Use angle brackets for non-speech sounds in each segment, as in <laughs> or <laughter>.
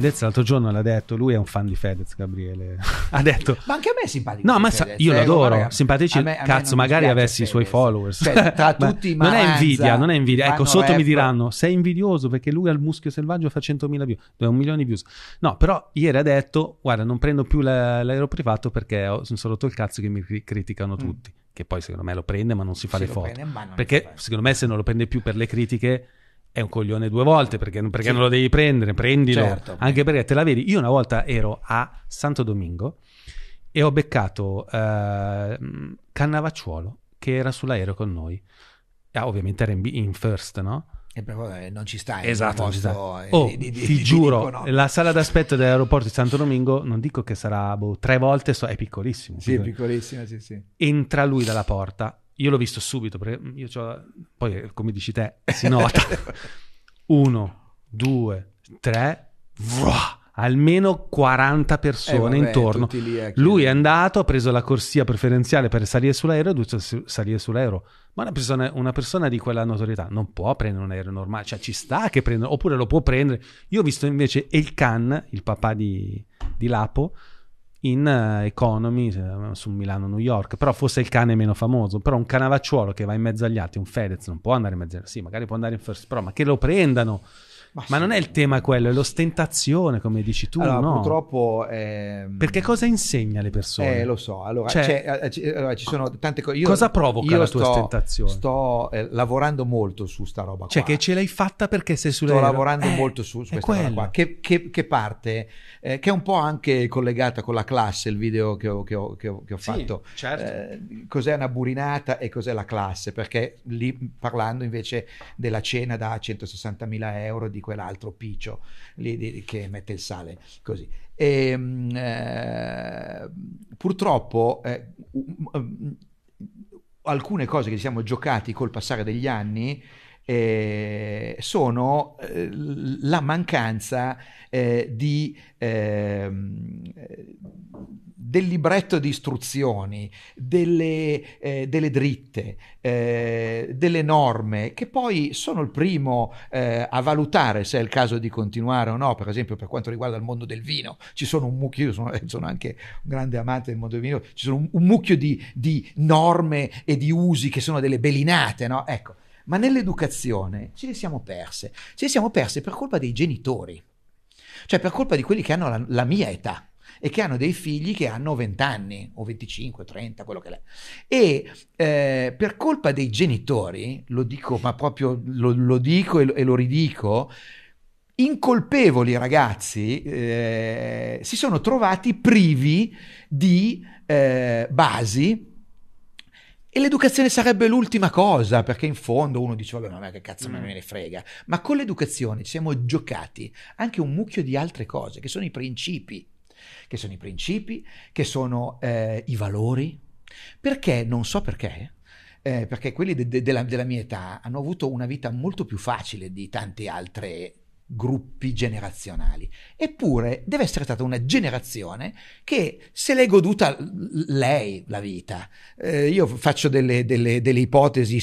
Fedez l'altro giorno l'ha detto, lui è un fan di Fedez, Gabriele. <laughs> ha detto Ma anche a me è simpatico. No, ma Fedez, io eh, lo adoro, guarda, simpatici. a me- a me Cazzo, magari avessi i suoi Fedez. followers. Cioè, tra <laughs> tutti non è invidia, non è invidia. Ecco, sotto mi diranno, sei invidioso perché lui al muschio selvaggio fa 100.000 views, un milione di views. No, però ieri ha detto, guarda, non prendo più la- l'aereo privato perché ho, sono rotto il cazzo che mi cri- criticano tutti. Che poi secondo me lo prende ma non si fa Mm. Sì, le foto. prende, perché secondo me se non lo prende più per le critiche è un coglione due volte perché, perché Sì. non lo devi prendere, prendilo. Certo. Anche perché te la vedi. Io una volta ero a Santo Domingo e ho beccato eh, Cannavacciuolo che era sull'aereo con noi. Ah, ovviamente era in, in first, no? E però, eh, non ci sta. in Esatto, non ci sta. posto, eh, Oh, di- di- ti di- giuro, dico no. la sala d'aspetto dell'aeroporto di Santo Domingo, non dico che sarà boh, tre volte, so- è piccolissimo. Sì, è Piccolo. piccolissima, sì, sì. Entra lui dalla porta, io l'ho visto subito, perché io c'ho- poi eh, come dici te, si nota. <laughs> Uno, due, tre, vrua, almeno 40 persone Eh, vabbè, intorno. lì a Lui è andato, ha preso la corsia preferenziale per salire sull'aereo, ha dovuto salire sull'aereo. Ma una persona, una persona di quella notorietà non può prendere un aereo normale, cioè ci sta che prenda, oppure lo può prendere. Io ho visto invece El Khan, il papà di, di Lapo, in eh, economy eh, su Milano-New York, però forse il cane meno famoso, però un canavacciuolo che va in mezzo agli altri, un Fedez, non può andare in mezzo agli altri, sì, magari può andare in first pro, ma che lo prendano. Ma, sì. non è il tema quello, è l'ostentazione, come dici tu, allora, no? purtroppo... ehm, Perché cosa insegna alle persone? Eh, lo so. Allora, Cioè- c'è- eh, ci, allora, ci sono tante cose. Cosa provoca la tua sto- ostentazione? Sto eh, lavorando molto su sta roba Cioè, qua. che ce l'hai fatta perché sei Sto sull'aereo? lavorando Eh, molto su, su questa roba qua, che, che- che parte, eh, che è un po' anche collegata con la classe, il video che ho, che ho- che ho- ho Sì, fatto. certo. Eh, cos'è una burinata e cos'è la classe? Perché lì parlando invece della cena da 160.000 euro di quell'altro piccio lì di- che mette il sale, così. E, mm, eh, purtroppo eh, alcune cose che ci siamo giocati col passare degli anni eh, sono eh, la mancanza eh, di ehm, eh, del libretto di istruzioni, delle, eh, delle dritte, eh, delle norme, che poi sono il primo eh, a valutare se è il caso di continuare o no. Per esempio, per quanto riguarda il mondo del vino, ci sono un mucchio, io sono, sono anche un grande amante del mondo del vino, ci sono un, un mucchio di, di norme e di usi che sono delle belinate, no? Ecco. Ma nell'educazione ce le siamo perse. Ce le siamo perse per colpa dei genitori, cioè per colpa di quelli che hanno la, la mia età e che hanno dei figli che hanno 20 anni o 25, 30, quello che è. E eh, per colpa dei genitori, lo dico, ma proprio lo, lo dico e lo, e lo ridico, incolpevoli ragazzi eh, si sono trovati privi di eh, basi e l'educazione sarebbe l'ultima cosa, perché in fondo uno dice, vabbè, ma che cazzo me ne frega. Ma con l'educazione ci siamo giocati anche un mucchio di altre cose, che sono i principi, che sono i principi, che sono eh, i valori, perché, non so perché, eh, perché quelli de- de- della, della mia età hanno avuto una vita molto più facile di tante altre gruppi generazionali. Eppure deve essere stata una generazione che se l'è goduta lei la vita. Eh, io faccio delle, delle- delle ipotesi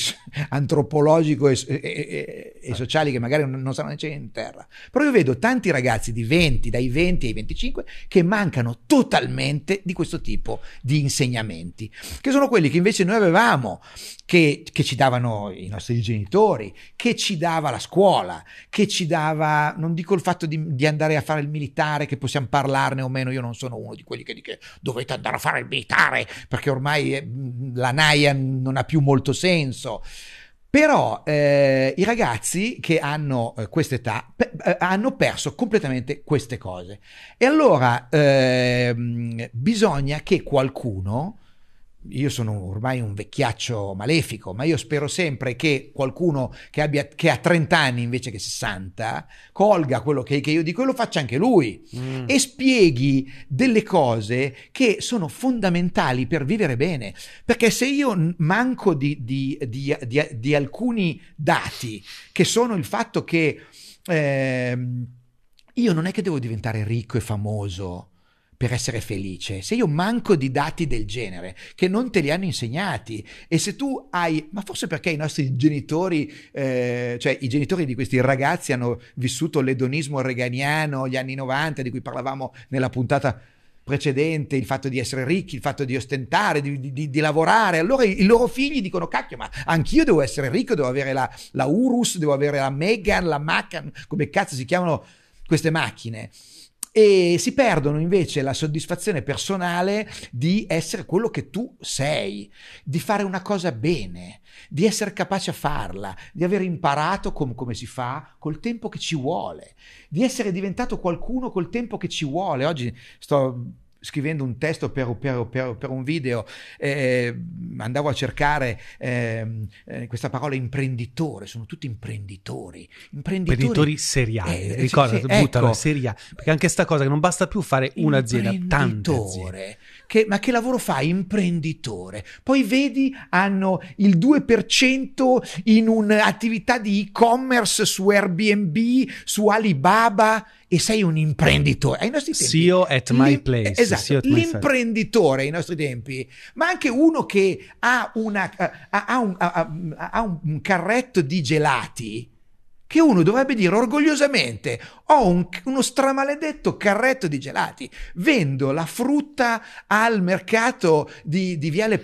antropologico e, e- e- e sociali che magari non, non sanno né in terra. Però io vedo tanti ragazzi di 20, dai 20 ai 25, che mancano totalmente di questo tipo di insegnamenti, che sono quelli che invece noi avevamo, che, che ci davano i nostri genitori, che ci dava la scuola, che ci dava, non dico il fatto di, di andare a fare il militare, che possiamo parlarne o meno, io non sono uno di quelli che dice dovete andare a fare il militare, perché ormai eh, la naia non ha più molto senso. Però eh, i ragazzi che hanno eh, quest'età pe- eh, hanno perso completamente queste cose. E allora ehm, bisogna che qualcuno, io sono ormai un vecchiaccio malefico, ma io spero sempre che qualcuno che, abbia, che ha 30 anni invece che 60 colga quello che, che io dico e lo faccia anche lui Mm. e spieghi delle cose che sono fondamentali per vivere bene. Perché se io manco di, di- di- di- alcuni dati, che sono il fatto che ehm, io non è che devo diventare ricco e famoso per essere felice, se io manco di dati del genere, che non te li hanno insegnati, e se tu hai, ma forse perché i nostri genitori, eh, cioè i genitori di questi ragazzi hanno vissuto l'edonismo reganiano, gli anni 90, di cui parlavamo nella puntata precedente, il fatto di essere ricchi, il fatto di ostentare, di, di, di, lavorare. Allora i, i, loro figli dicono: Cacchio, ma anch'io devo essere ricco, devo avere la, la Urus, devo avere la Megan, la Macan, come cazzo si chiamano queste macchine e si perdono invece la soddisfazione personale di essere quello che tu sei, di fare una cosa bene, di essere capace a farla, di aver imparato com- come si fa col tempo che ci vuole, di essere diventato qualcuno col tempo che ci vuole. Oggi sto scrivendo un testo per, per, per, per un video, eh, andavo a cercare eh, eh, questa parola imprenditore, sono tutti imprenditori. Imprenditori, imprenditori seriali, eh, ricorda, sì, buttalo, ecco, seriali, perché anche questa cosa che non basta più fare un'azienda, tante aziende. Che, ma che lavoro fa? Imprenditore. Poi vedi, hanno il 2% in un'attività di e-commerce su Airbnb, su Alibaba e sei un imprenditore. Ai nostri tempi, CEO at my place. Esatto, l'imprenditore ai nostri tempi, ma anche uno che ha, una, ha, un, ha, ha un carretto di gelati che uno dovrebbe dire orgogliosamente ho un, uno stramaledetto carretto di gelati, vendo la frutta al mercato di, di Viale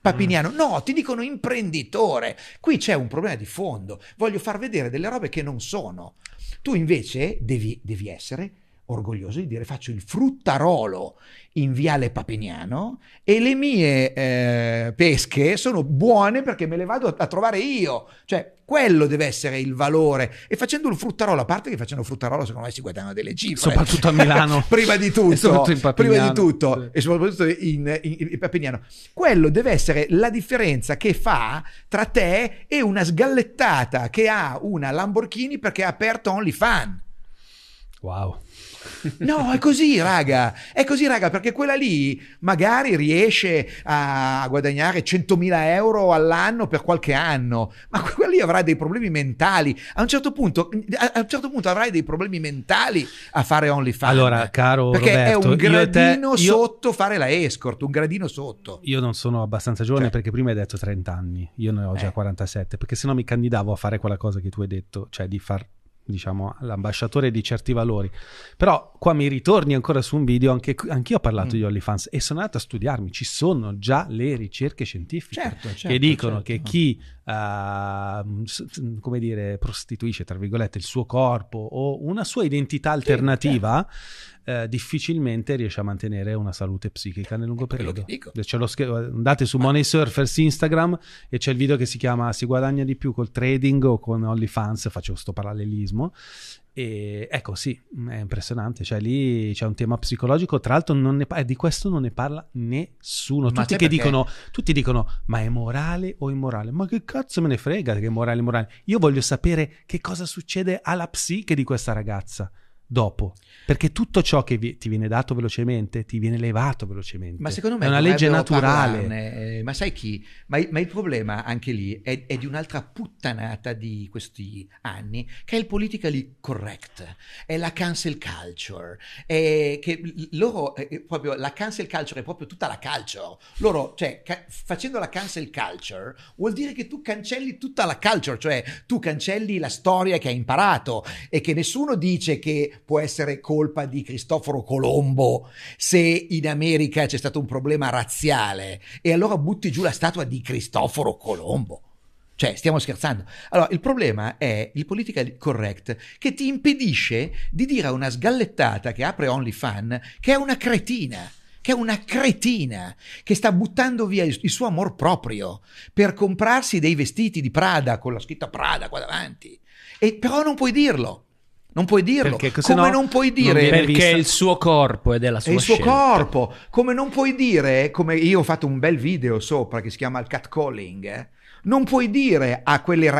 Papiniano. No, ti dicono imprenditore. Qui c'è un problema di fondo. Voglio far vedere delle robe che non sono. Tu invece devi, devi essere orgoglioso di dire faccio il fruttarolo in Viale Papiniano e le mie eh, pesche sono buone perché me le vado a trovare io. Cioè, quello deve essere il valore. E facendo il fruttarolo, a parte che facendo fruttarolo, secondo me si guadagnano delle cifre. Soprattutto a Milano. <laughs> prima di tutto. prima di tutto. Sì. E soprattutto in, in, in Papiniano. Quello deve essere la differenza che fa tra te e una sgallettata che ha una Lamborghini perché ha aperto OnlyFans. Wow. No, è così, raga. È così, raga, perché quella lì magari riesce a guadagnare 100.000 euro all'anno per qualche anno, ma quella lì avrà dei problemi mentali. A un certo punto, a un certo punto avrai dei problemi mentali a fare OnlyFans. Allora, caro perché Roberto, è un gradino te, io, sotto fare la escort, un gradino sotto. Io non sono abbastanza giovane cioè, perché prima hai detto 30 anni, io ne ho già eh. 47, perché se no mi candidavo a fare quella cosa che tu hai detto, cioè di far diciamo, l'ambasciatore di certi valori. Però qua mi ritorni ancora su un video, anche anch'io ho parlato mm. di OnlyFans e sono andato a studiarmi, ci sono già le ricerche scientifiche certo, certo, che dicono certo. che chi, uh, come dire, prostituisce, tra virgolette, il suo corpo o una sua identità alternativa, eh, difficilmente riesce a mantenere una salute psichica nel lungo periodo. Sch- andate su Money Surfers Instagram e c'è il video che si chiama Si guadagna di più col trading o con OnlyFans, faccio questo parallelismo. E ecco, sì, è impressionante. Cioè, lì c'è un tema psicologico. Tra l'altro, non ne, eh, di questo non ne parla nessuno. Tutti, che dicono, tutti dicono: Ma è morale o immorale? Ma che cazzo me ne frega che è morale o immorale? Io voglio sapere che cosa succede alla psiche di questa ragazza dopo. Perché tutto ciò che vi, ti viene dato velocemente ti viene levato velocemente. Ma secondo me è una legge naturale. Parlarne, eh, ma sai chi? Ma, ma, il problema anche lì è, è, di un'altra puttanata di questi anni, che è il politically correct, è la cancel culture. È che loro, è proprio, la cancel culture è proprio tutta la culture. Loro, cioè, ca- facendo la cancel culture vuol dire che tu cancelli tutta la culture, cioè tu cancelli la storia che hai imparato e che nessuno dice che può essere colpa di Cristoforo Colombo se in America c'è stato un problema razziale e allora butti giù la statua di Cristoforo Colombo. Cioè, stiamo scherzando. Allora, il problema è il political correct che ti impedisce di dire a una sgallettata che apre OnlyFans che è una cretina che è una cretina, che sta buttando via il, suo amor proprio per comprarsi dei vestiti di Prada con la scritta Prada qua davanti. E però non puoi dirlo. Non puoi dirlo. Perché, come no, non puoi dire non perché il suo corpo è la sua È il suo scelta. corpo. Come non puoi dire, come io ho fatto un bel video sopra che si chiama il catcalling, eh? Non puoi dire a quelle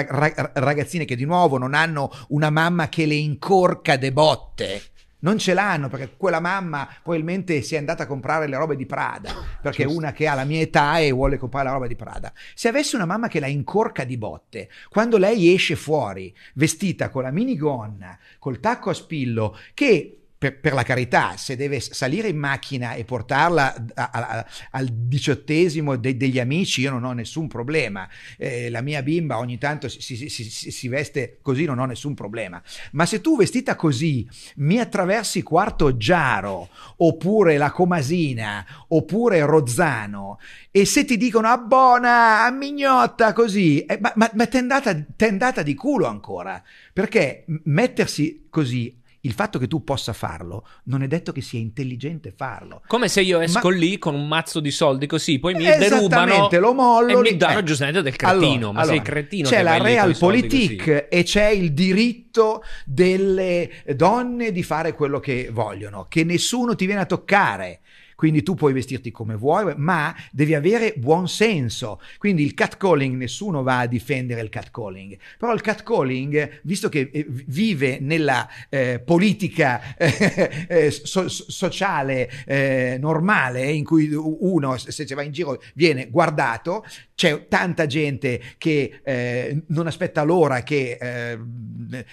ragazzine che di nuovo non hanno una mamma che le incorca de botte non ce l'hanno perché quella mamma probabilmente si è andata a comprare le robe di Prada, perché è una che ha la mia età e vuole comprare la roba di Prada. Se avesse una mamma che la incorca di botte, quando lei esce fuori vestita con la minigonna, col tacco a spillo, che per, per la carità, se deve salire in macchina e portarla a- a- a- al diciottesimo de- degli amici, io non ho nessun problema. Eh, la mia bimba ogni tanto si, si- si- si- veste così, non ho nessun problema. Ma se tu vestita così mi attraversi Quarto Giaro, oppure la Comasina, oppure Rozzano, e se ti dicono abbona, a mignotta, così, eh, ma, ma, ma t'è andata, andata di culo ancora, perché mettersi così, il fatto che tu possa farlo, non è detto che sia intelligente farlo. Come se io esco Ma- lì con un mazzo di soldi così, poi mi derubano lo mollo e mi lì- danno eh. giustamente del cretino. ma Allora, sei cretino C'è la realpolitik e c'è il diritto delle donne di fare quello che vogliono, che nessuno ti viene a toccare. Quindi tu puoi vestirti come vuoi, ma devi avere buon senso. Quindi il catcalling, nessuno va a difendere il catcalling. Però il catcalling, visto che eh, vive nella eh, politica <laughs> eh, so- so- sociale eh, normale, in cui uno se se va in giro viene guardato, c'è tanta gente che eh, non aspetta l'ora che eh,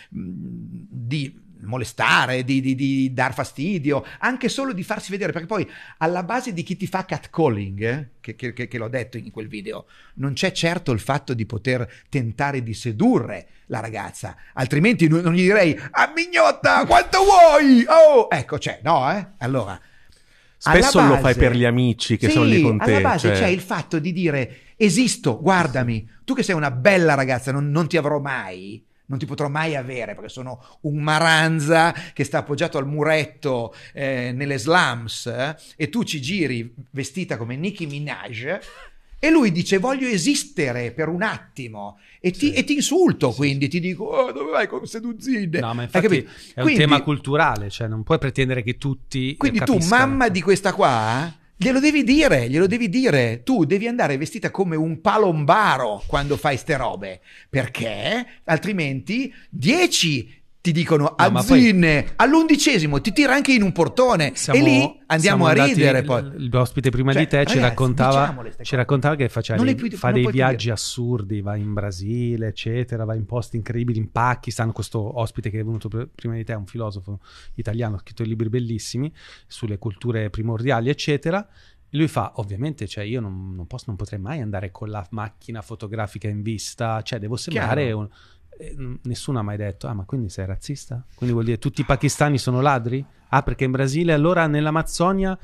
di molestare, di, di- di dar fastidio, anche solo di farsi vedere, perché poi alla base di chi ti fa catcalling, eh, che, che- che- l'ho detto in quel video, non c'è certo il fatto di poter tentare di sedurre la ragazza, altrimenti non, gli direi a mignotta quanto vuoi, oh, ecco c'è, no, eh? Allora... Spesso alla lo fai base- per gli amici che sì, sono lì con te. Alla base cioè- c'è il fatto di dire esisto, guardami, tu che sei una bella ragazza, non, non ti avrò mai, non ti potrò mai avere perché sono un maranza che sta appoggiato al muretto eh, nelle slums eh, e tu ci giri vestita come Nicki Minaj. E lui dice: Voglio esistere per un attimo e ti, Sì. e ti insulto. quindi ti dico: "Oh, Dove vai con seduzzine? No, ma infatti è un Quindi- tema culturale, cioè non puoi pretendere che tutti quindi tu, mamma di questa qua, glielo devi dire, glielo devi dire. Tu devi andare vestita come un palombaro quando fai ste robe, perché altrimenti 10 ti dicono No, azzine, all'undicesimo ti tira anche in un portone Siamo- e lì andiamo a ridere poi. L'ospite prima Cioè, di te ci ragazzi, raccontava, diciamole ste ci raccontava che faceva dei, puoi- fa dei più viaggi assurdi, va in Brasile, eccetera, va in posti incredibili, in Pakistan. Questo ospite che è venuto pr- prima di te è un filosofo italiano, ha scritto libri bellissimi sulle culture primordiali, eccetera. E lui fa, ovviamente, cioè io non, non posso, non potrei mai andare con la macchina fotografica in vista, cioè devo sembrare un... eh, Nessuno ha mai detto, ah ma quindi sei razzista? Quindi vuol dire tutti i pakistani sono ladri? Ah perché in Brasile allora nell'Amazzonia...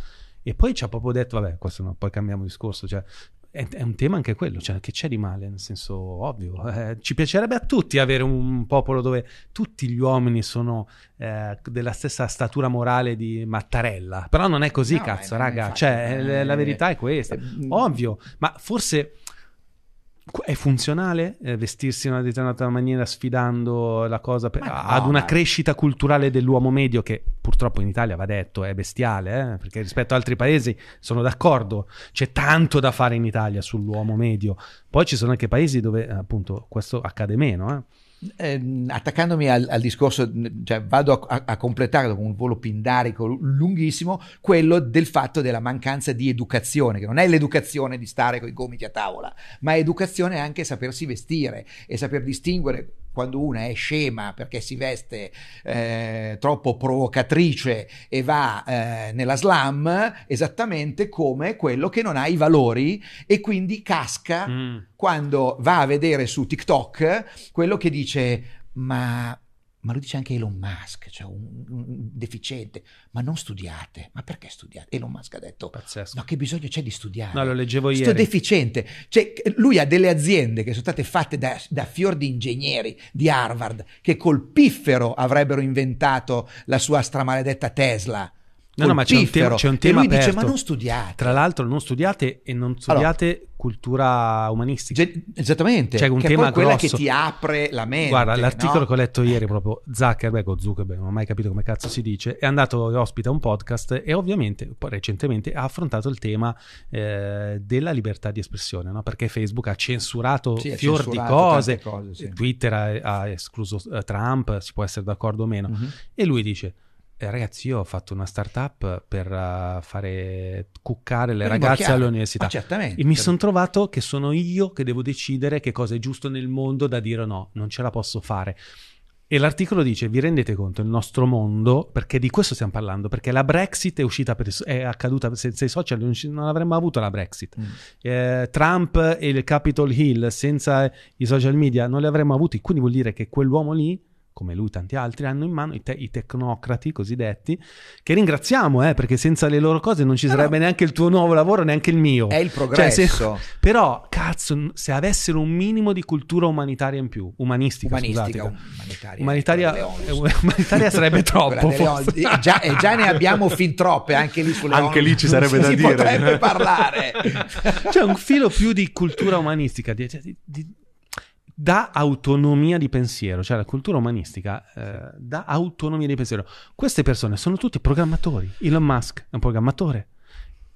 E poi ci ha proprio detto, vabbè, questo no, poi cambiamo discorso, cioè è, è un tema anche quello, cioè che c'è di male, nel senso ovvio. Eh, ci piacerebbe a tutti avere un popolo dove tutti gli uomini sono eh, della stessa statura morale di Mattarella, però non è così, No, cazzo, raga, cioè eh, la- verità è questa. eh, Ovvio, ma forse è funzionale eh, vestirsi in una determinata maniera sfidando la cosa per- no, ad una ma- crescita culturale dell'uomo medio che purtroppo in Italia va detto è bestiale, eh, perché rispetto ad altri paesi sono d'accordo, c'è tanto da fare in Italia sull'uomo medio. Poi ci sono anche paesi dove appunto questo accade meno, eh. Ehm, attaccandomi al, al discorso, cioè vado a, a- completare dopo un volo pindarico lunghissimo, quello del fatto della mancanza di educazione, che non è l'educazione di stare con i gomiti a tavola, ma è educazione anche sapersi vestire e saper distinguere quando una è scema perché si veste eh, troppo provocatrice e va eh, nella slam, esattamente come quello che non ha i valori e quindi casca Mm. quando va a vedere su TikTok quello che dice ma, ma lo dice anche Elon Musk, cioè un, un deficiente, ma non studiate, ma perché studiate? Elon Musk ha detto Pazzesco. no che bisogno c'è di studiare. No, lo leggevo Sto ieri. deficiente, cioè lui ha delle aziende che sono state fatte da, da fior di ingegneri di Harvard che col piffero avrebbero inventato la sua stramaledetta Tesla. No, no, ma c'è un tema- c'è un E tema lui dice aperto. ma non studiate. Tra l'altro non studiate e non studiate cultura umanistica. Ge- Esattamente, C'è un che è tema poi quella grosso. che ti apre la mente. Guarda, l'articolo no? che ho letto ieri proprio Zuckerberg o Zuckerberg, non ho mai capito come cazzo si dice, è andato e ospita un podcast e ovviamente recentemente ha affrontato il tema eh, della libertà di espressione, no? perché Facebook ha censurato Sì, fior censurato di cose, cose, sì. Twitter ha, ha escluso eh, Trump, si può essere d'accordo o meno, Mhm. e lui dice... "Eh, ragazzi, io ho fatto una startup per eh, fare cuccare le Per ragazze rimorchiare. all'università. Ma certamente. E mi sono trovato che sono io che devo decidere che cosa è giusto nel mondo da dire o no, non ce la posso fare. E l'articolo dice: Vi rendete conto, il nostro mondo, perché di questo stiamo parlando, perché la Brexit è uscita per, è accaduta senza i social, non, non avremmo avuto la Brexit. Mm. Eh, Trump e il Capitol Hill senza i social media non li avremmo avuti. Quindi vuol dire che quell'uomo lì, come lui e tanti altri, hanno in mano i, te- i tecnocrati cosiddetti, che ringraziamo, eh, perché senza le loro cose non ci No, sarebbe neanche il tuo nuovo lavoro, neanche il mio. È il Cioè, progresso. se- <laughs> però, cazzo, se avessero un minimo di cultura umanitaria in più, umanistica, umanistica, scusate, umanitaria. Umanitaria, eh, umanitaria sarebbe <laughs> troppo. E già, e già ne abbiamo fin troppe anche lì sulle Anche lì ci sarebbe da si dire. potrebbe parlare. C'è un filo più di cultura umanistica, di, di- di- dà autonomia di pensiero, cioè la cultura umanistica eh, dà autonomia di pensiero. Queste persone sono tutti programmatori. Elon Musk è un programmatore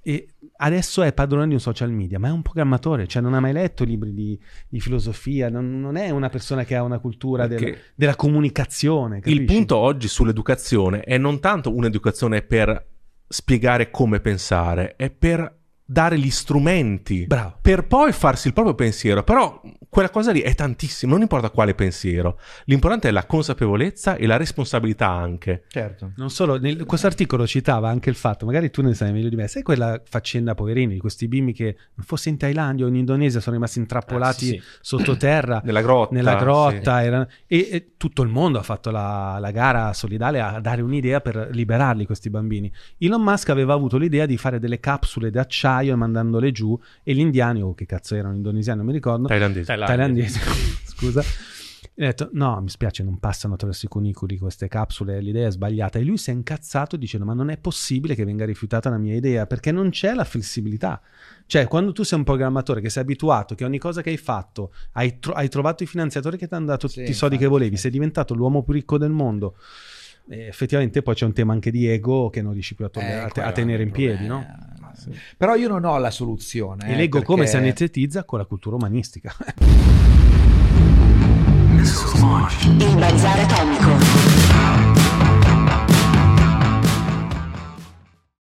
e adesso è padrone di un social media, ma è un programmatore, cioè non ha mai letto libri di, di filosofia, non, non è una persona che ha una cultura del- della comunicazione. Il capisci? punto oggi sull'educazione è non tanto un'educazione per spiegare come pensare, è per dare gli strumenti Bravo. per poi farsi il proprio pensiero. Però quella cosa lì è tantissimo, non importa quale pensiero. L'importante è la consapevolezza e la responsabilità anche. Certo. Non solo, nel, questo articolo citava anche il fatto, magari tu ne sai meglio di me, sai quella faccenda poverini di questi bimbi che fosse in Thailandia o in Indonesia sono rimasti intrappolati Ah, sì, sì. sottoterra <coughs> Nella grotta. nella sì. grotta erano- e, e tutto il mondo ha fatto la, la gara solidale a dare un'idea per liberarli questi bambini. Elon Musk aveva avuto l'idea di fare delle capsule d'acciaio e mandandole giù e gli indiani, o che cazzo erano, indonesiani, non mi ricordo, Thailandese. Thailandia. thailandesi, <laughs> scusa. E ha detto: No, mi spiace, non passano attraverso i cunicoli queste capsule, l'idea è sbagliata. E lui si è incazzato dicendo: Ma non è possibile che venga rifiutata la mia idea perché non c'è la flessibilità. Cioè, quando tu sei un programmatore che sei abituato, che ogni cosa che hai fatto hai, tro- hai trovato i finanziatori che ti hanno dato Sì, tutti i soldi che volevi, sì. sei diventato l'uomo più ricco del mondo. E effettivamente poi c'è un tema anche di ego che non riesci più a, togliere- Eh, a te- a è tenere in piedi, no? Sì. Però io non ho la soluzione. E eh, leggo perché... come si anestetizza con la cultura umanistica. Il bazar atomico.